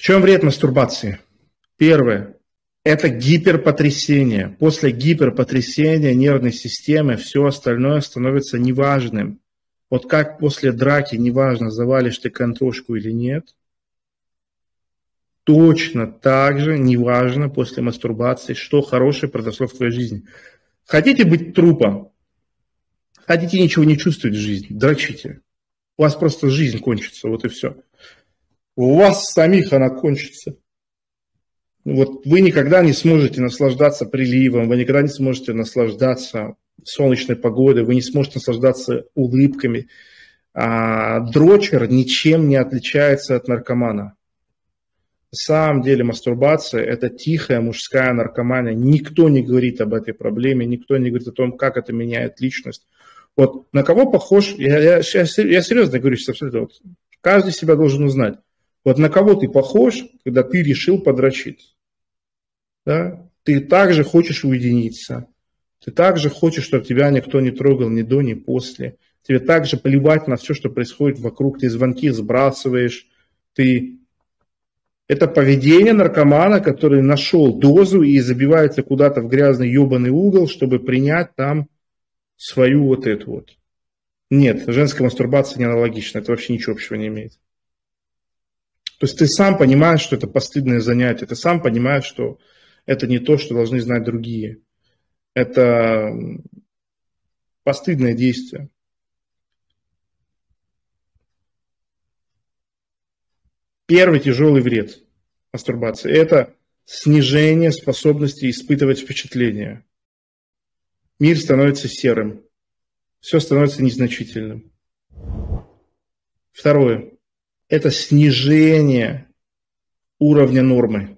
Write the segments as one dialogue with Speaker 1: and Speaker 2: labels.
Speaker 1: В чем вред мастурбации? Первое. Это гиперпотрясение. После гиперпотрясения нервной системы все остальное становится неважным. Вот как после драки неважно, завалишь ты контрошку или нет, точно так же неважно после мастурбации, что хорошее произошло в твоей жизни. Хотите быть трупом? Хотите ничего не чувствовать в жизни? Дрочите. У вас просто жизнь кончится, вот и все. У вас самих она кончится. Вот вы никогда не сможете наслаждаться приливом, вы никогда не сможете наслаждаться солнечной погодой, вы не сможете наслаждаться улыбками. А дрочер ничем не отличается от наркомана. На самом деле мастурбация – это тихая мужская наркомания. Никто не говорит об этой проблеме, никто не говорит о том, как это меняет личность. Вот на кого похож, я, я, я, я серьезно говорю абсолютно, вот, каждый себя должен узнать. Вот на кого ты похож, когда ты решил подрочить? Да? Ты также хочешь уединиться. Ты также хочешь, чтобы тебя никто не трогал ни до, ни после. Тебе также плевать на все, что происходит вокруг. Ты звонки сбрасываешь. Ты... Это поведение наркомана, который нашел дозу и забивается куда-то в грязный ебаный угол, чтобы принять там свою вот эту вот. Нет, женская мастурбация не аналогична. Это вообще ничего общего не имеет. То есть ты сам понимаешь, что это постыдное занятие, ты сам понимаешь, что это не то, что должны знать другие. Это постыдное действие. Первый тяжелый вред мастурбации – это снижение способности испытывать впечатления. Мир становится серым, все становится незначительным. Второе это снижение уровня нормы.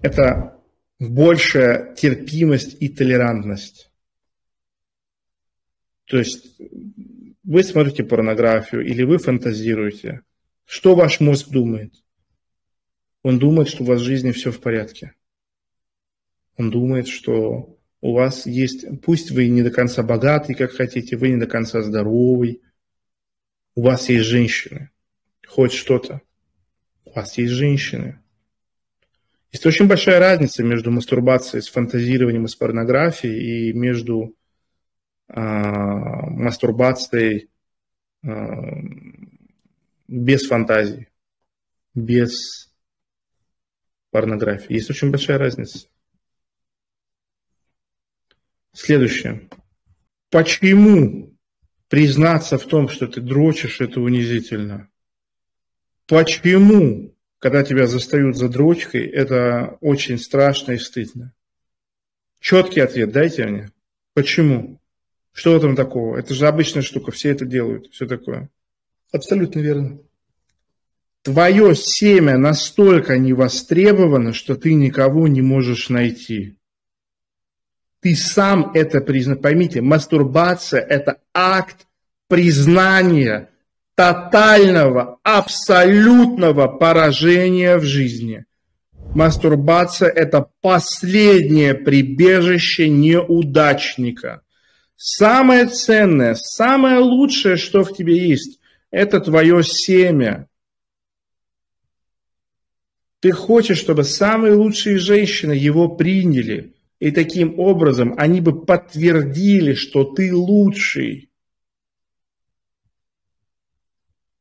Speaker 1: Это большая терпимость и толерантность. То есть вы смотрите порнографию или вы фантазируете. Что ваш мозг думает? Он думает, что у вас в жизни все в порядке. Он думает, что у вас есть, пусть вы не до конца богатый, как хотите, вы не до конца здоровый, у вас есть женщины хоть что-то. У вас есть женщины. Есть очень большая разница между мастурбацией с фантазированием из порнографии и между э, мастурбацией э, без фантазии, без порнографии. Есть очень большая разница. Следующее. Почему признаться в том, что ты дрочишь, это унизительно? Почему, когда тебя застают за дрочкой, это очень страшно и стыдно? Четкий ответ дайте мне. Почему? Что этом такого? Это же обычная штука, все это делают, все такое. Абсолютно верно. Твое семя настолько не востребовано, что ты никого не можешь найти. Ты сам это признаешь. Поймите, мастурбация – это акт признания тотального, абсолютного поражения в жизни. Мастурбация – это последнее прибежище неудачника. Самое ценное, самое лучшее, что в тебе есть, это твое семя. Ты хочешь, чтобы самые лучшие женщины его приняли, и таким образом они бы подтвердили, что ты лучший.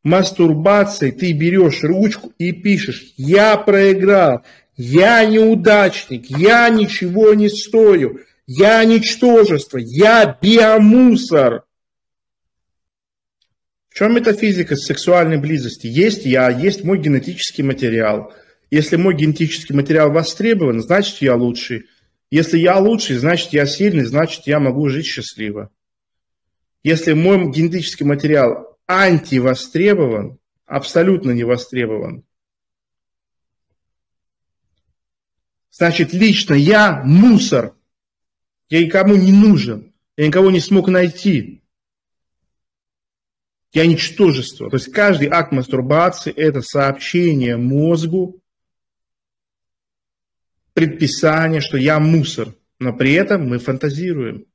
Speaker 1: Мастурбацией ты берешь ручку и пишешь, я проиграл, я неудачник, я ничего не стою, я ничтожество, я биомусор. В чем метафизика сексуальной близости? Есть я, есть мой генетический материал. Если мой генетический материал востребован, значит я лучший. Если я лучший, значит я сильный, значит я могу жить счастливо. Если мой генетический материал антивостребован, абсолютно не востребован. Значит, лично я мусор. Я никому не нужен. Я никого не смог найти. Я ничтожество. То есть каждый акт мастурбации – это сообщение мозгу, предписание, что я мусор. Но при этом мы фантазируем.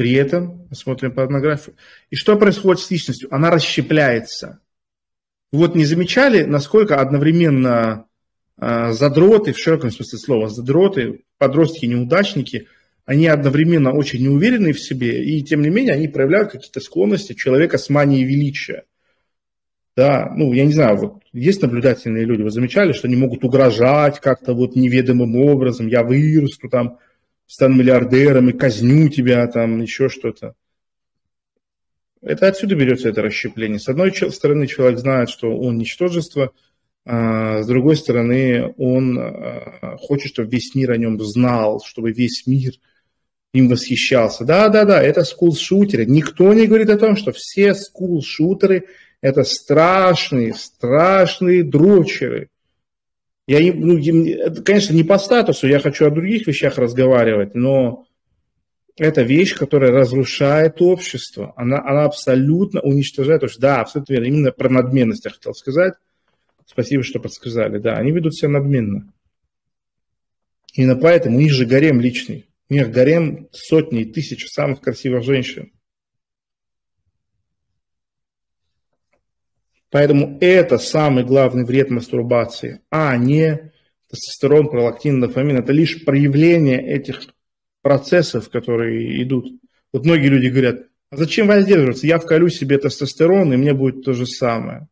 Speaker 1: При этом смотрим порнографию. И что происходит с личностью? Она расщепляется. Вот не замечали, насколько одновременно э, задроты, в широком смысле слова, задроты, подростки-неудачники, они одновременно очень неуверенные в себе, и тем не менее они проявляют какие-то склонности человека с манией величия. Да, ну, я не знаю, вот есть наблюдательные люди, вы замечали, что они могут угрожать как-то вот неведомым образом, я вырасту там, стану миллиардером и казню тебя там, еще что-то. Это отсюда берется это расщепление. С одной стороны, человек знает, что он ничтожество, а с другой стороны, он а, хочет, чтобы весь мир о нем знал, чтобы весь мир им восхищался. Да, да, да, это скул-шутеры. Никто не говорит о том, что все скул-шутеры – это страшные, страшные дрочеры. Я, ну, конечно, не по статусу, я хочу о других вещах разговаривать, но это вещь, которая разрушает общество. Она, она абсолютно уничтожает общество. Да, абсолютно верно. Именно про надменность я хотел сказать. Спасибо, что подсказали. Да, они ведут себя надменно. Именно поэтому у них же гарем личный. У них гарем сотни и тысячи самых красивых женщин. Поэтому это самый главный вред мастурбации, а не тестостерон, пролактин, дофамин. Это лишь проявление этих процессов, которые идут. Вот многие люди говорят, а зачем воздерживаться? Я вколю себе тестостерон, и мне будет то же самое.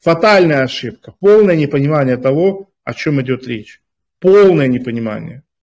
Speaker 1: Фатальная ошибка, полное непонимание того, о чем идет речь. Полное непонимание.